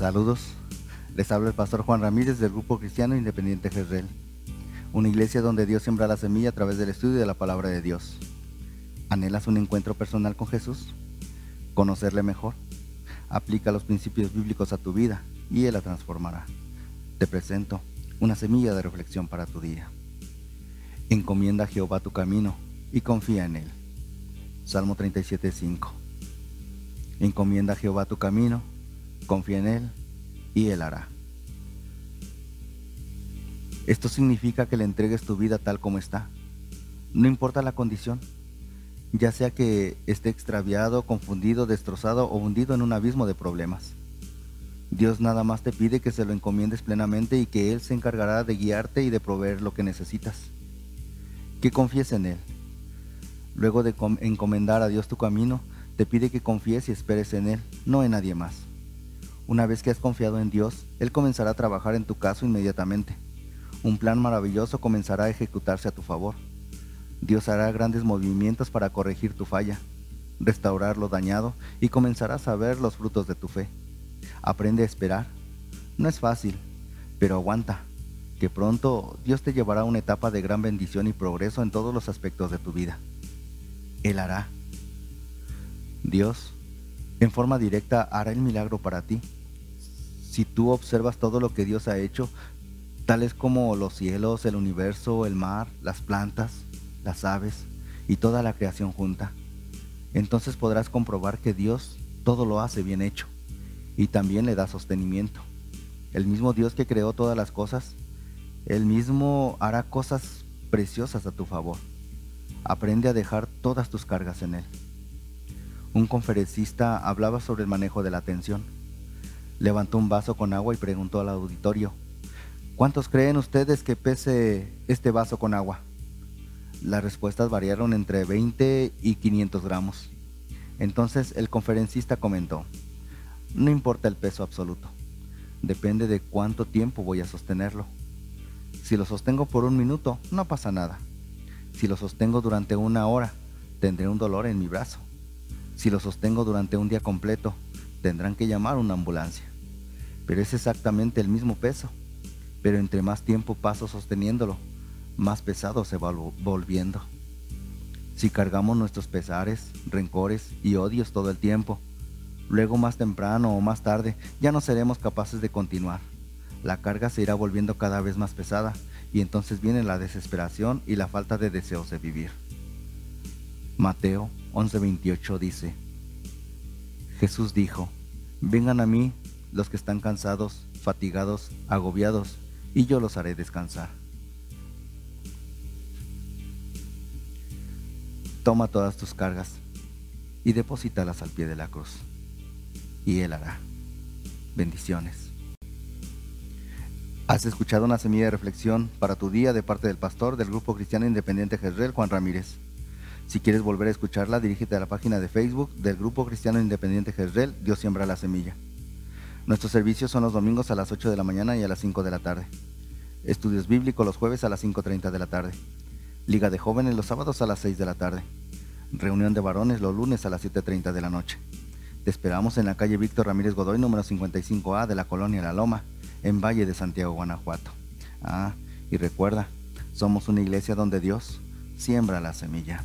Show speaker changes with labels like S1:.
S1: Saludos, les habla el pastor Juan Ramírez del Grupo Cristiano Independiente Jezreel, una iglesia donde Dios siembra la semilla a través del estudio de la palabra de Dios. ¿Anhelas un encuentro personal con Jesús? ¿Conocerle mejor? Aplica los principios bíblicos a tu vida y Él la transformará. Te presento una semilla de reflexión para tu día. Encomienda a Jehová tu camino y confía en Él. Salmo 37.5 Encomienda a Jehová tu camino, confía en Él y Él hará. Esto significa que le entregues tu vida tal como está. No importa la condición, ya sea que esté extraviado, confundido, destrozado o hundido en un abismo de problemas. Dios nada más te pide que se lo encomiendes plenamente y que Él se encargará de guiarte y de proveer lo que necesitas. Que confíes en Él. Luego de encomendar a Dios tu camino, te pide que confíes y esperes en Él, no en nadie más. Una vez que has confiado en Dios, Él comenzará a trabajar en tu caso inmediatamente. Un plan maravilloso comenzará a ejecutarse a tu favor. Dios hará grandes movimientos para corregir tu falla, restaurar lo dañado y comenzarás a ver los frutos de tu fe. Aprende a esperar. No es fácil, pero aguanta, que pronto Dios te llevará a una etapa de gran bendición y progreso en todos los aspectos de tu vida. Él hará. Dios, en forma directa, hará el milagro para ti. Si tú observas todo lo que Dios ha hecho, tales como los cielos, el universo, el mar, las plantas, las aves y toda la creación junta, entonces podrás comprobar que Dios todo lo hace bien hecho y también le da sostenimiento. El mismo Dios que creó todas las cosas, Él mismo hará cosas preciosas a tu favor. Aprende a dejar todas tus cargas en Él. Un conferencista hablaba sobre el manejo de la atención. Levantó un vaso con agua y preguntó al auditorio, ¿cuántos creen ustedes que pese este vaso con agua? Las respuestas variaron entre 20 y 500 gramos. Entonces el conferencista comentó, no importa el peso absoluto. Depende de cuánto tiempo voy a sostenerlo. Si lo sostengo por un minuto, no pasa nada. Si lo sostengo durante una hora, tendré un dolor en mi brazo. Si lo sostengo durante un día completo, tendrán que llamar una ambulancia. Pero es exactamente el mismo peso. Pero entre más tiempo paso sosteniéndolo, más pesado se va volviendo. Si cargamos nuestros pesares, rencores y odios todo el tiempo, Luego más temprano o más tarde ya no seremos capaces de continuar. La carga se irá volviendo cada vez más pesada y entonces viene la desesperación y la falta de deseos de vivir. Mateo 11:28 dice, Jesús dijo, vengan a mí los que están cansados, fatigados, agobiados, y yo los haré descansar. Toma todas tus cargas y deposítalas al pie de la cruz y Él hará. Bendiciones. Has escuchado una semilla de reflexión para tu día de parte del pastor del Grupo Cristiano Independiente Jezreel, Juan Ramírez. Si quieres volver a escucharla, dirígete a la página de Facebook del Grupo Cristiano Independiente Jezreel, Dios siembra la semilla. Nuestros servicios son los domingos a las 8 de la mañana y a las 5 de la tarde. Estudios bíblicos los jueves a las 5.30 de la tarde. Liga de jóvenes los sábados a las 6 de la tarde. Reunión de varones los lunes a las 7.30 de la noche. Te esperamos en la calle Víctor Ramírez Godoy, número 55A de la colonia La Loma, en Valle de Santiago, Guanajuato. Ah, y recuerda, somos una iglesia donde Dios siembra la semilla.